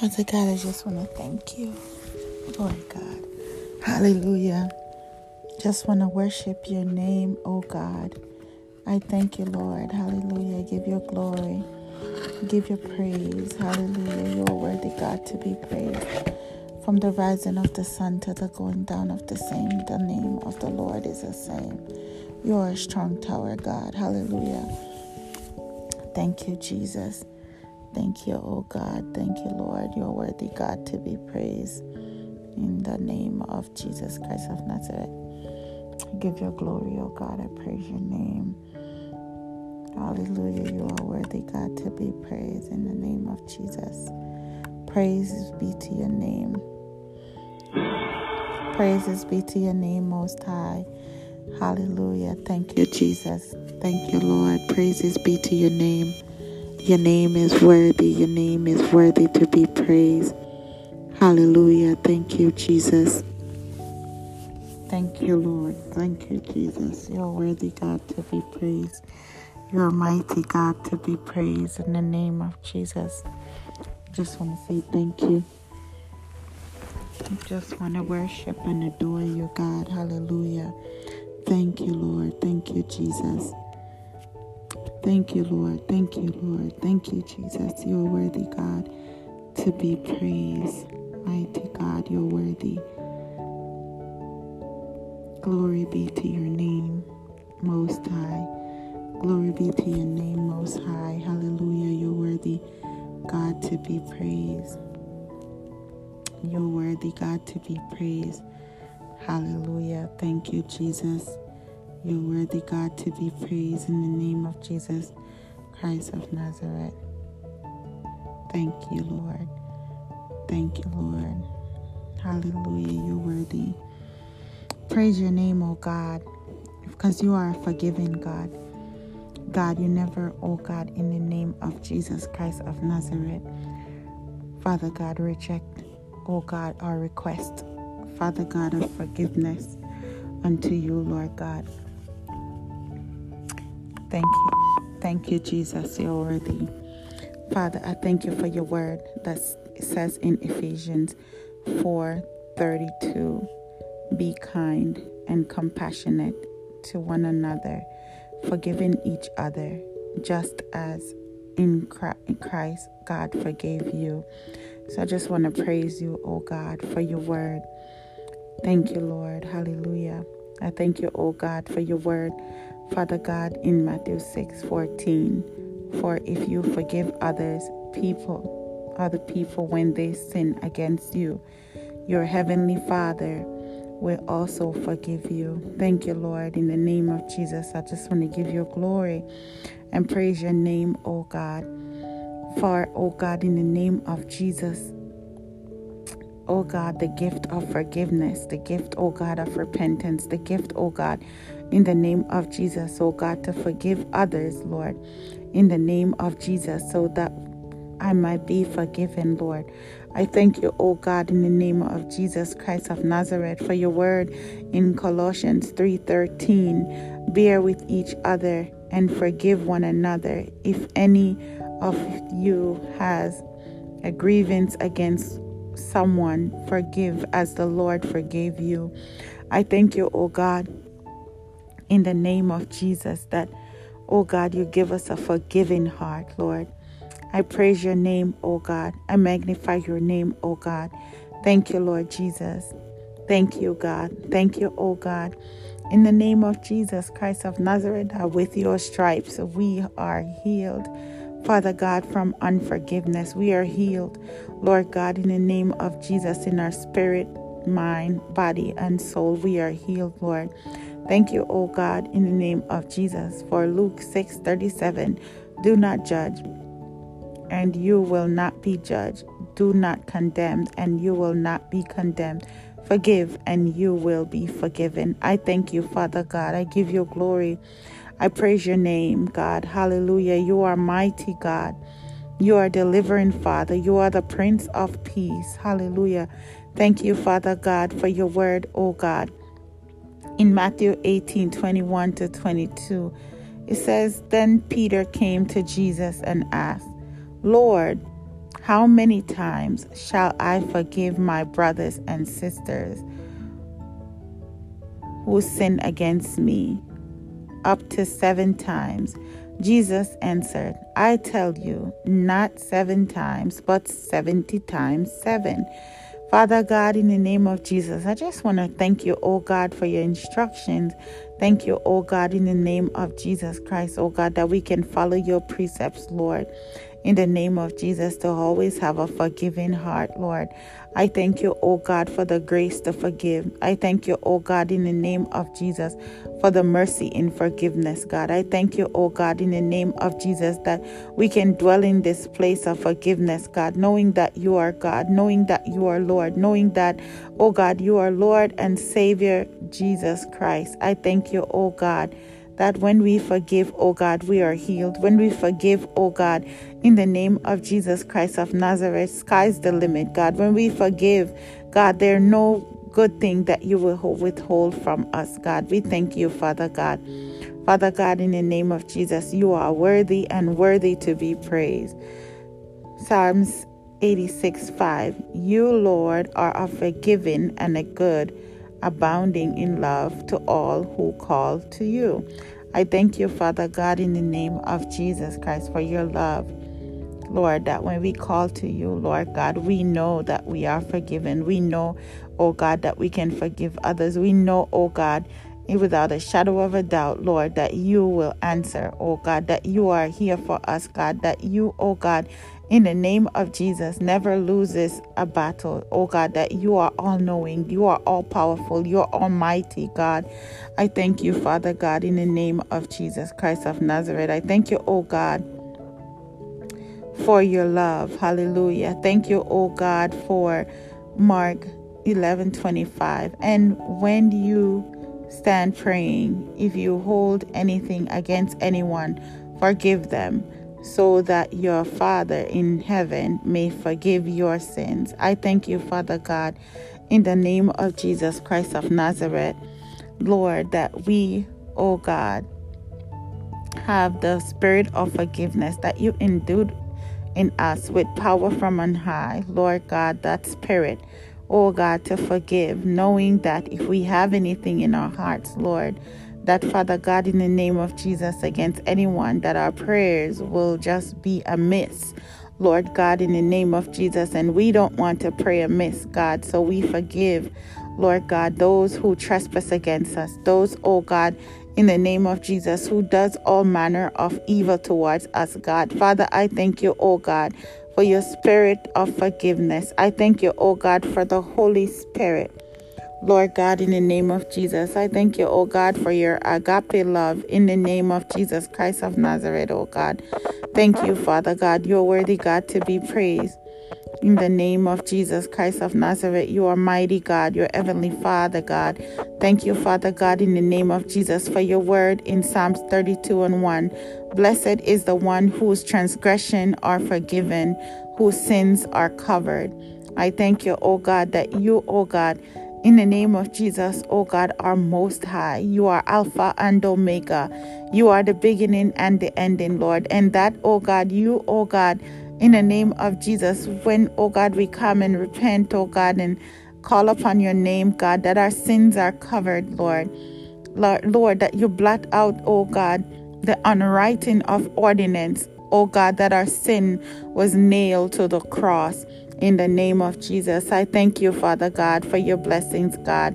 Father God, I just want to thank you, Lord God. Hallelujah. Just want to worship your name, oh God. I thank you, Lord. Hallelujah. Give your glory. Give your praise. Hallelujah. You are worthy, God, to be praised. From the rising of the sun to the going down of the same, the name of the Lord is the same. You are a strong tower, God. Hallelujah. Thank you, Jesus. Thank you, oh God. Thank you, Lord. You're worthy, God, to be praised. In the name of Jesus Christ of Nazareth. Give your glory, oh God. I praise your name. Hallelujah. You are worthy, God, to be praised in the name of Jesus. Praises be to your name. Praises be to your name, Most High. Hallelujah. Thank you, Jesus. Thank you, Lord. Praises be to your name. Your name is worthy. Your name is worthy to be praised. Hallelujah. Thank you, Jesus. Thank you, Lord. Thank you, Jesus. You're worthy, God, to be praised. You're mighty, God, to be praised in the name of Jesus. Just want to say thank you. Just want to worship and adore you, God. Hallelujah. Thank you, Lord. Thank you, Jesus. Thank you, Lord. Thank you, Lord. Thank you, Jesus. You're worthy, God, to be praised. Mighty God, you're worthy. Glory be to your name, Most High. Glory be to your name, Most High. Hallelujah. You're worthy, God, to be praised. You're worthy, God, to be praised. Hallelujah. Thank you, Jesus. You're worthy, God, to be praised in the name of Jesus Christ of Nazareth. Thank you, Lord. Thank you, Lord. Hallelujah. You're worthy. Praise your name, O God, because you are a forgiving God. God, you never, oh God, in the name of Jesus Christ of Nazareth. Father God, reject, oh God, our request. Father God of forgiveness unto you, Lord God. Thank you. Thank you, Jesus. You're worthy. Father, I thank you for your word that says in Ephesians 4 32, be kind and compassionate to one another, forgiving each other, just as in Christ God forgave you. So I just want to praise you, oh God, for your word. Thank you, Lord. Hallelujah. I thank you, oh God, for your word Father God, in Matthew 6 14, for if you forgive others, people, other people, when they sin against you, your heavenly Father will also forgive you. Thank you, Lord. In the name of Jesus, I just want to give you glory and praise your name, O God. For, O God, in the name of Jesus, oh God, the gift of forgiveness, the gift, oh God, of repentance, the gift, oh God, in the name of Jesus, oh God, to forgive others, Lord, in the name of Jesus, so that I might be forgiven, Lord. I thank you, O God, in the name of Jesus Christ of Nazareth, for your word in Colossians 3:13. Bear with each other and forgive one another if any of you has a grievance against someone, forgive as the Lord forgave you. I thank you, O God, in the name of Jesus that, oh God, you give us a forgiving heart, Lord. I praise your name, oh God. I magnify your name, oh God. Thank you, Lord Jesus. Thank you, God. Thank you, oh God. In the name of Jesus Christ of Nazareth, with your stripes, we are healed. Father God, from unforgiveness, we are healed. Lord God, in the name of Jesus, in our spirit, mind, body, and soul, we are healed, Lord. Thank you, O God, in the name of Jesus. For Luke 6 37, do not judge, and you will not be judged. Do not condemn, and you will not be condemned. Forgive, and you will be forgiven. I thank you, Father God. I give you glory. I praise your name, God. Hallelujah. You are mighty, God. You are delivering, Father. You are the Prince of Peace. Hallelujah. Thank you, Father God, for your word, O God in Matthew 18 21 to 22, it says, Then Peter came to Jesus and asked, Lord, How many times shall I forgive my brothers and sisters who sin against me? Up to seven times. Jesus answered, I tell you, not seven times, but 70 times seven. Father God, in the name of Jesus, I just want to thank you, oh God, for your instructions. Thank you, oh God, in the name of Jesus Christ, oh God, that we can follow your precepts, Lord in the name of Jesus to always have a forgiving heart, Lord. I thank you, O God, for the grace to forgive. I thank you, O God, in the name of Jesus, for the mercy in forgiveness, God. I thank you, O God, in the name of Jesus, that we can dwell in this place of forgiveness, God, knowing that you are God, knowing that you are Lord, knowing that, O God, you are Lord and Savior, Jesus Christ. I thank you, O God that when we forgive, oh God, we are healed. When we forgive, oh God, in the name of Jesus Christ of Nazareth, sky's the limit, God. When we forgive, God, there's no good thing that you will withhold from us, God. We thank you, Father God. Father God, in the name of Jesus, you are worthy and worthy to be praised. Psalms 86 5. You, Lord, are a forgiving and a good abounding in love to all who call to you. I thank you, Father God, in the name of Jesus Christ, for your love. Lord, that when we call to you, Lord God, we know that we are forgiven. We know, oh God, that we can forgive others. We know, oh God, without a shadow of a doubt, Lord, that you will answer, oh God, that you are here for us, God, that you, oh God, in the name of Jesus, never loses a battle. Oh God, that you are all knowing, you are all powerful, you are almighty, God. I thank you, Father God, in the name of Jesus Christ of Nazareth. I thank you, oh God, for your love. Hallelujah. Thank you, oh God, for Mark 11 25. And when you stand praying, if you hold anything against anyone, forgive them so that your Father in heaven may forgive your sins. I thank you, Father God, in the name of Jesus Christ of Nazareth, Lord, that we, oh God, have the spirit of forgiveness that you endued in us with power from on high. Lord God, that spirit, oh God, to forgive, knowing that if we have anything in our hearts, Lord, that Father God, in the name of Jesus, against anyone, that our prayers will just be amiss. Lord God, in the name of Jesus, and we don't want to pray amiss, God, so we forgive, Lord God, those who trespass against us, those, oh God, in the name of Jesus, who does all manner of evil towards us, God. Father, I thank you, oh God, for your spirit of forgiveness. I thank you, oh God, for the Holy Spirit. Lord God, in the name of Jesus, I thank you, oh God, for your agape love in the name of Jesus Christ of Nazareth, oh God. Thank you, Father God. You're worthy, God, to be praised. In the name of Jesus Christ of Nazareth, you are mighty God, your heavenly Father God. Thank you, Father God, in the name of Jesus, for your word in Psalms 32 and 1. Blessed is the one whose transgression are forgiven, whose sins are covered. I thank you, O God, that you, O God, in the name of Jesus, O God, our Most High, you are Alpha and Omega. You are the beginning and the ending, Lord. And that, O God, you, O God, in the name of Jesus, when, O God, we come and repent, O God, and call upon your name, God, that our sins are covered, Lord. Lord, Lord that you blot out, O God, the unwriting of ordinance, O God, that our sin was nailed to the cross in the name of Jesus. I thank you, Father God, for your blessings, God.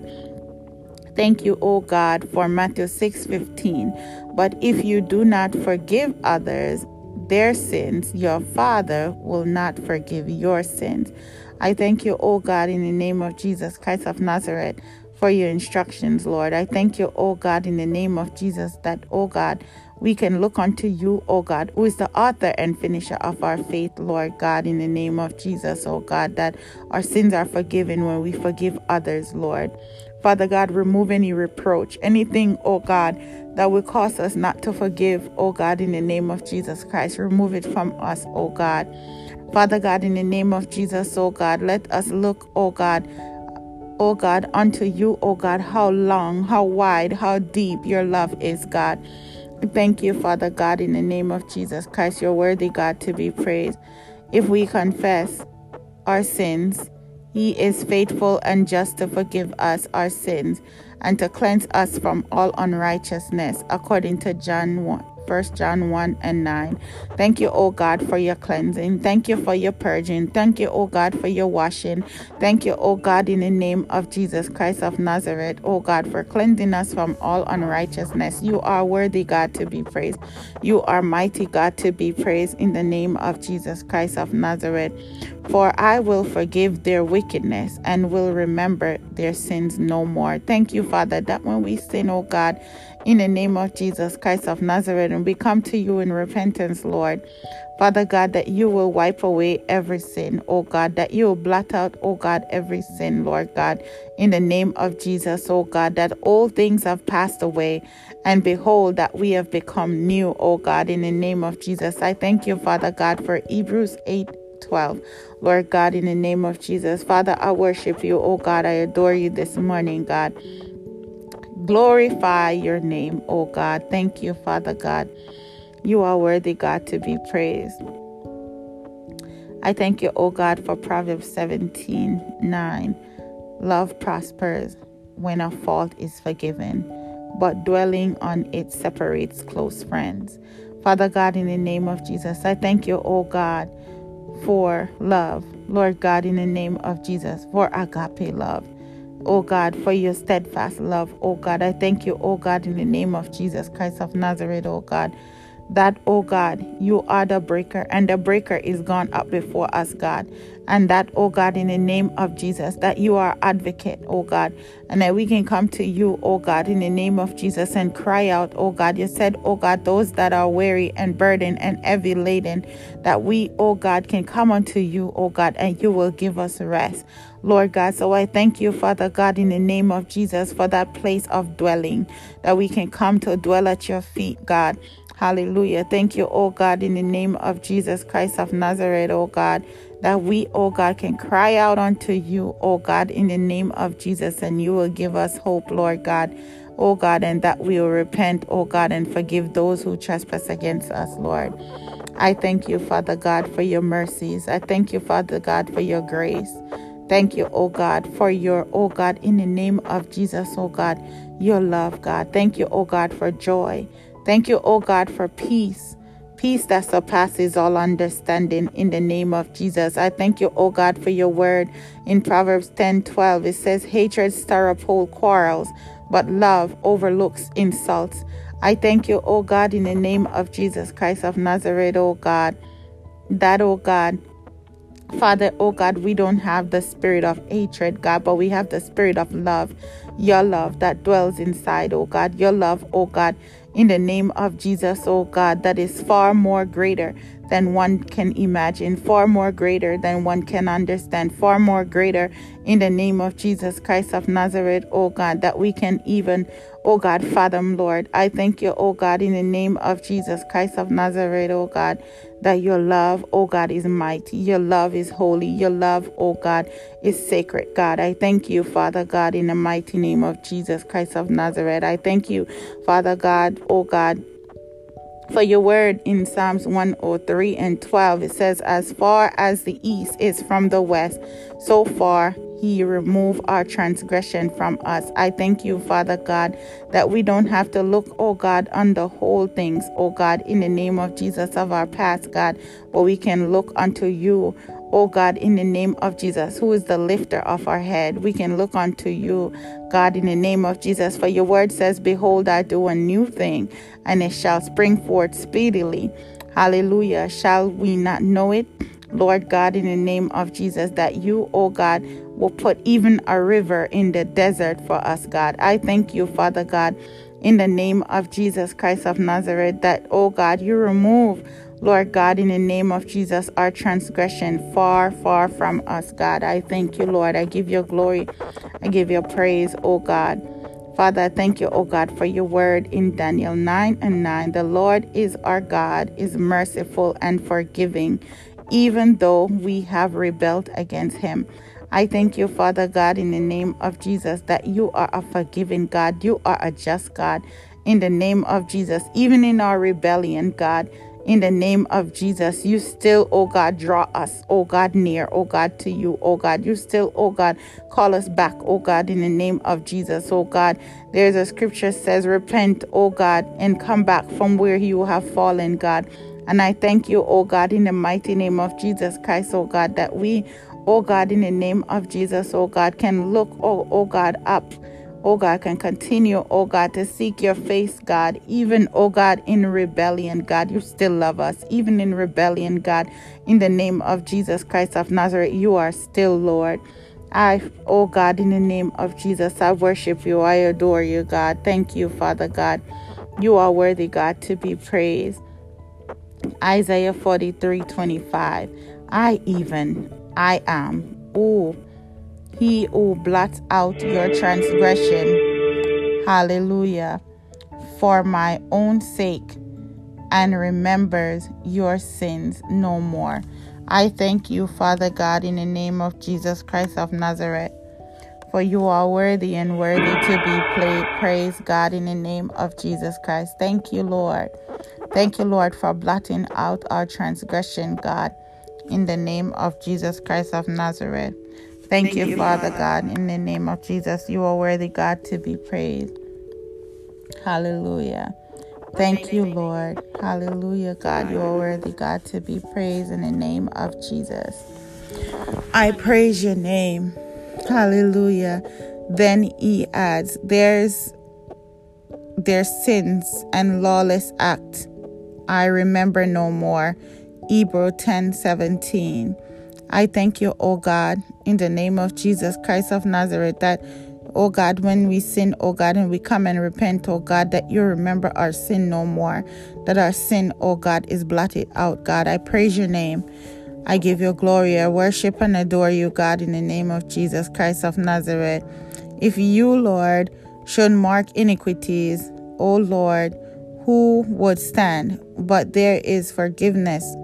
Thank you, O God, for Matthew 6 15. But if you do not forgive others their sins, your Father will not forgive your sins. I thank you, O God, in the name of Jesus Christ of Nazareth, for your instructions, Lord. I thank you, O God, in the name of Jesus, that, O God, we can look unto you, O God, who is the author and finisher of our faith, Lord God, in the name of Jesus, O God, that our sins are forgiven when we forgive others, Lord. Father God, remove any reproach, anything, O God, that will cause us not to forgive, O God, in the name of Jesus Christ. Remove it from us, O God. Father God, in the name of Jesus, O God, let us look, O God, O God, unto you, O God, how long, how wide, how deep your love is, God. Thank you, Father God, in the name of Jesus Christ. You're worthy, God, to be praised. If we confess our sins, he is faithful and just to forgive us our sins and to cleanse us from all unrighteousness, according to John 1. 1 John 1 and 9. Thank you, O God, for your cleansing. Thank you for your purging. Thank you, O God, for your washing. Thank you, O God, in the name of Jesus Christ of Nazareth, O God, for cleansing us from all unrighteousness. You are worthy, God, to be praised. You are mighty, God, to be praised in the name of Jesus Christ of Nazareth. For I will forgive their wickedness and will remember their sins no more. Thank you, Father, that when we sin, O God, in the name of Jesus Christ of Nazareth. And we come to you in repentance, Lord. Father God, that you will wipe away every sin, oh God, that you will blot out, oh God, every sin, Lord God, in the name of Jesus, oh God, that all things have passed away, and behold, that we have become new, oh God, in the name of Jesus. I thank you, Father God, for Hebrews 8 12. Lord God, in the name of Jesus, Father, I worship you, oh God, I adore you this morning, God glorify your name, O God. Thank you, Father God. You are worthy, God, to be praised. I thank you, O God, for Proverbs 17 9. Love prospers when a fault is forgiven, but dwelling on it separates close friends. Father God, in the name of Jesus, I thank you, O God, for love. Lord God, in the name of Jesus, for agape love oh God, for your steadfast love, oh God. I thank you, oh God, in the name of Jesus Christ of Nazareth, oh God. That, oh God, you are the breaker, and the breaker is gone up before us, God. And that, oh God, in the name of Jesus, that you are advocate, oh God, and that we can come to you, oh God, in the name of Jesus and cry out, oh God. You said, oh God, those that are weary and burdened and heavy laden, that we, oh God, can come unto you, oh God, and you will give us rest. Lord God. So I thank you, Father God, in the name of Jesus, for that place of dwelling that we can come to dwell at your feet, God. Hallelujah. Thank you, oh God, in the name of Jesus Christ of Nazareth, oh God, that we, oh God, can cry out unto you, oh God, in the name of Jesus, and you will give us hope, Lord God. Oh God, and that we will repent, oh God, and forgive those who trespass against us, Lord. I thank you, Father God, for your mercies. I thank you, Father God, for your grace. Thank you, oh God, for your, oh God, in the name of Jesus, oh God, your love, God. Thank you, oh God, for joy. Thank you, oh God, for peace. Peace that surpasses all understanding in the name of Jesus. I thank you, oh God, for your word in Proverbs 10 12. It says, Hatred stir up whole quarrels, but love overlooks insults. I thank you, oh God, in the name of Jesus Christ of Nazareth, oh God, that, oh God, Father, oh God, we don't have the spirit of hatred, God, but we have the spirit of love, your love that dwells inside, oh God, your love, oh God, in the name of Jesus, oh God, that is far more greater than one can imagine, far more greater than one can understand, far more greater in the name of Jesus Christ of Nazareth, oh God, that we can even, oh God, fathom, Lord. I thank you, oh God, in the name of Jesus Christ of Nazareth, oh God, that your love, oh God, is mighty. Your love is holy. Your love, oh God, is sacred, God. I thank you, Father God, in the mighty name of Jesus Christ of Nazareth. I thank you, Father God, oh God, for your word in Psalms 103 and 12. It says, As far as the east is from the west, so far he remove our transgression from us. I thank you, Father God, that we don't have to look, oh God, on the whole things, oh God, in the name of Jesus of our past, God, but we can look unto you, oh God, in the name of Jesus, who is the lifter of our head. We can look unto you, God, in the name of Jesus. For your word says, Behold, I do a new thing, and it shall spring forth speedily. Hallelujah. Shall we not know it? Lord God, in the name of Jesus, that you, oh God, will put even a river in the desert for us, God. I thank you, Father God, in the name of Jesus Christ of Nazareth, that, oh God, you remove, Lord God, in the name of Jesus, our transgression far, far from us, God. I thank you, Lord. I give you glory. I give you praise, oh God. Father, I thank you, oh God, for your word in Daniel 9 and 9. The Lord is our God, is merciful and forgiving, even though we have rebelled against him. I thank you, Father God, in the name of Jesus, that you are a forgiving God. You are a just God. In the name of Jesus, even in our rebellion, God, in the name of Jesus. You still, oh God, draw us, oh God, near, oh God, to you, oh God. You still, oh God, call us back, oh God, in the name of Jesus, oh God. There's a scripture says, repent, oh God, and come back from where you have fallen, God. And I thank you, oh God, in the mighty name of Jesus Christ, oh God, that we, oh God, in the name of Jesus, oh God, can look, oh, oh God, up oh God, can continue, oh God, to seek your face, God, even, oh God, in rebellion, God, you still love us. Even in rebellion, God, in the name of Jesus Christ of Nazareth, you are still Lord. I, oh God, in the name of Jesus, I worship you. I adore you, God. Thank you, Father God. You are worthy, God, to be praised. Isaiah 43 25. I even, I am. Oh, he who blots out your transgression. Hallelujah. For my own sake and remembers your sins no more. I thank you, Father God, in the name of Jesus Christ of Nazareth. For you are worthy and worthy to be played. Praise God in the name of Jesus Christ. Thank you, Lord. Thank you, Lord, for blotting out our transgression, God, in the name of Jesus Christ of Nazareth. Thank, Thank you, you, Father God, in the name of Jesus. You are worthy, God, to be praised. Hallelujah. Thank you, Lord. Hallelujah, God. You are worthy, God, to be praised in the name of Jesus. I praise your name. Hallelujah. Then he adds, There's their sins and lawless act. I remember no more. Hebrew 10 17. I thank you, O God, in the name of Jesus Christ of Nazareth, that, O God, when we sin, O God, and we come and repent, O God, that you remember our sin no more, that our sin, O God, is blotted out, God. I praise your name. I give you glory. I worship and adore you, God, in the name of Jesus Christ of Nazareth. If you, Lord, should mark iniquities, O Lord, who would stand? But there is forgiveness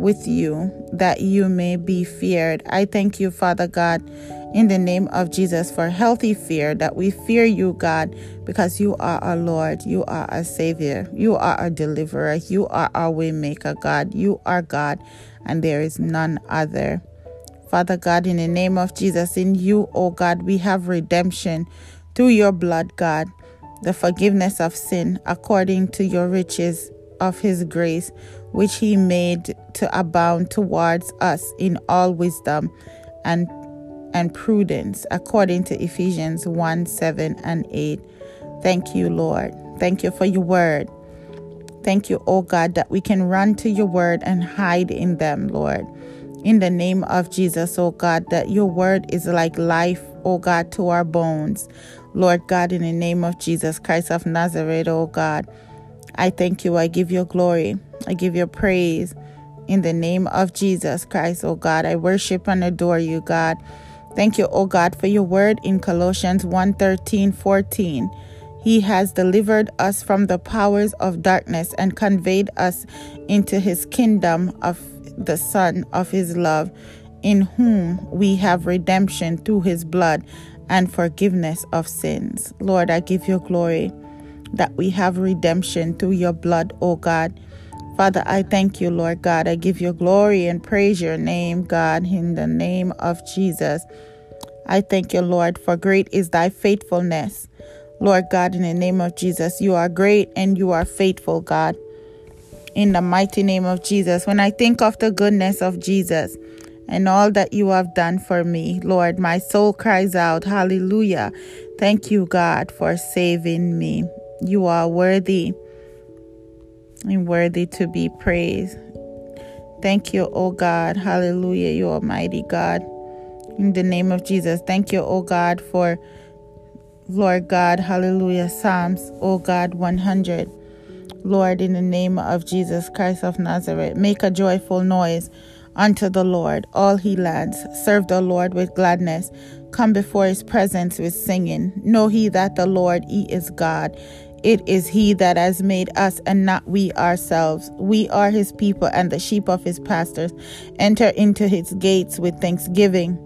with you that you may be feared. I thank you, Father God, in the name of Jesus for healthy fear, that we fear you, God, because you are our Lord, you are our Savior, you are our deliverer, you are our waymaker, God. You are God, and there is none other. Father God, in the name of Jesus, in you, O oh God, we have redemption through your blood, God, the forgiveness of sin according to your riches of his grace which he made to abound towards us in all wisdom and and prudence according to Ephesians 1 7 and 8. Thank you, Lord. Thank you for your word. Thank you, oh God, that we can run to your word and hide in them, Lord. In the name of Jesus, oh God, that your word is like life, oh God, to our bones. Lord God, in the name of Jesus Christ of Nazareth, oh God, I thank you. I give you glory. I give you praise in the name of Jesus Christ, oh God. I worship and adore you, God. Thank you, oh God, for your word in Colossians 1 13, 14. He has delivered us from the powers of darkness and conveyed us into his kingdom of the Son of his love, in whom we have redemption through his blood and forgiveness of sins. Lord, I give you glory that we have redemption through your blood, O God. Father, I thank you, Lord God. I give you glory and praise your name, God, in the name of Jesus. I thank you, Lord, for great is thy faithfulness. Lord God, in the name of Jesus, you are great and you are faithful, God. In the mighty name of Jesus, when I think of the goodness of Jesus and all that you have done for me, Lord, my soul cries out, Hallelujah. Thank you, God, for saving me. You are worthy and worthy to be praised. Thank you, O God. Hallelujah, you Almighty God. In the name of Jesus, thank you, O God, for Lord God, hallelujah, Psalms, O God, 100. Lord, in the name of Jesus Christ of Nazareth, make a joyful noise unto the Lord, all he lands. Serve the Lord with gladness. Come before his presence with singing. Know he that the Lord, he is God. It is He that has made us and not we ourselves. We are His people and the sheep of His pastors. Enter into His gates with thanksgiving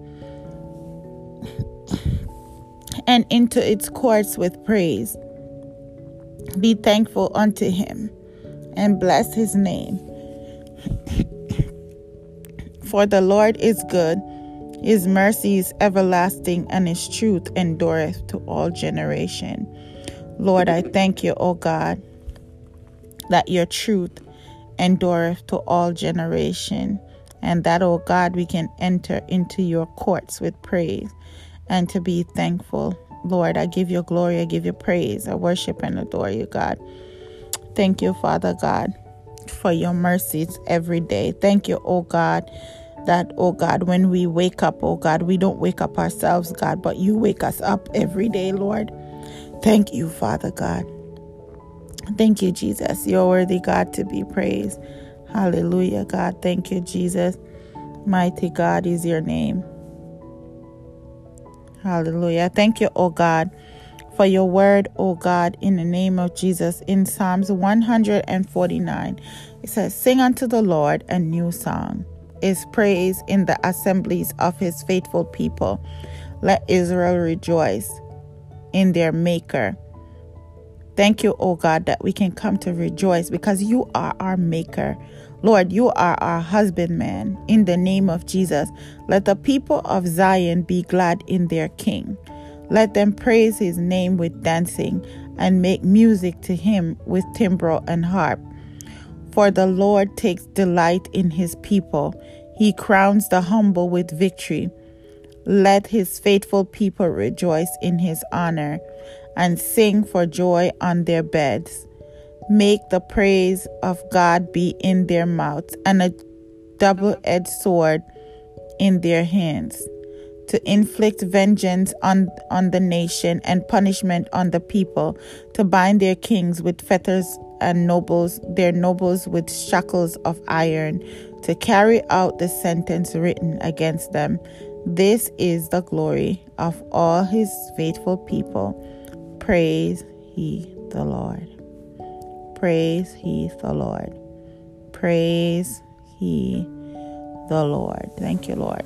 and into its courts with praise. Be thankful unto Him and bless His name. For the Lord is good, his mercy is everlasting, and his truth endureth to all generation. Lord, I thank you, O God, that your truth endureth to all generation, and that, O God, we can enter into your courts with praise and to be thankful. Lord, I give you glory, I give you praise, I worship and adore you, God. Thank you, Father God, for your mercies every day. Thank you, O God that, oh God, when we wake up, oh God, we don't wake up ourselves, God, but you wake us up every day, Lord. Thank you, Father God. Thank you, Jesus. You're worthy, God, to be praised. Hallelujah, God. Thank you, Jesus. Mighty God is your name. Hallelujah. Thank you, oh God, for your word, oh God, in the name of Jesus. In Psalms 149, it says, Sing unto the Lord a new song is praise in the assemblies of his faithful people. Let Israel rejoice in their Maker. Thank you, O God, that we can come to rejoice because you are our Maker. Lord, you are our husbandman. In the name of Jesus, let the people of Zion be glad in their King. Let them praise his name with dancing and make music to him with timbrel and harp. For the Lord takes delight in his people. He crowns the humble with victory. Let his faithful people rejoice in his honor and sing for joy on their beds. Make the praise of God be in their mouths and a double edged sword in their hands to inflict vengeance on, on the nation and punishment on the people, to bind their kings with fetters and nobles, their nobles with shackles of iron, to carry out the sentence written against them. This is the glory of all his faithful people. Praise he the Lord. Praise he the Lord. Praise he the Lord. Thank you, Lord.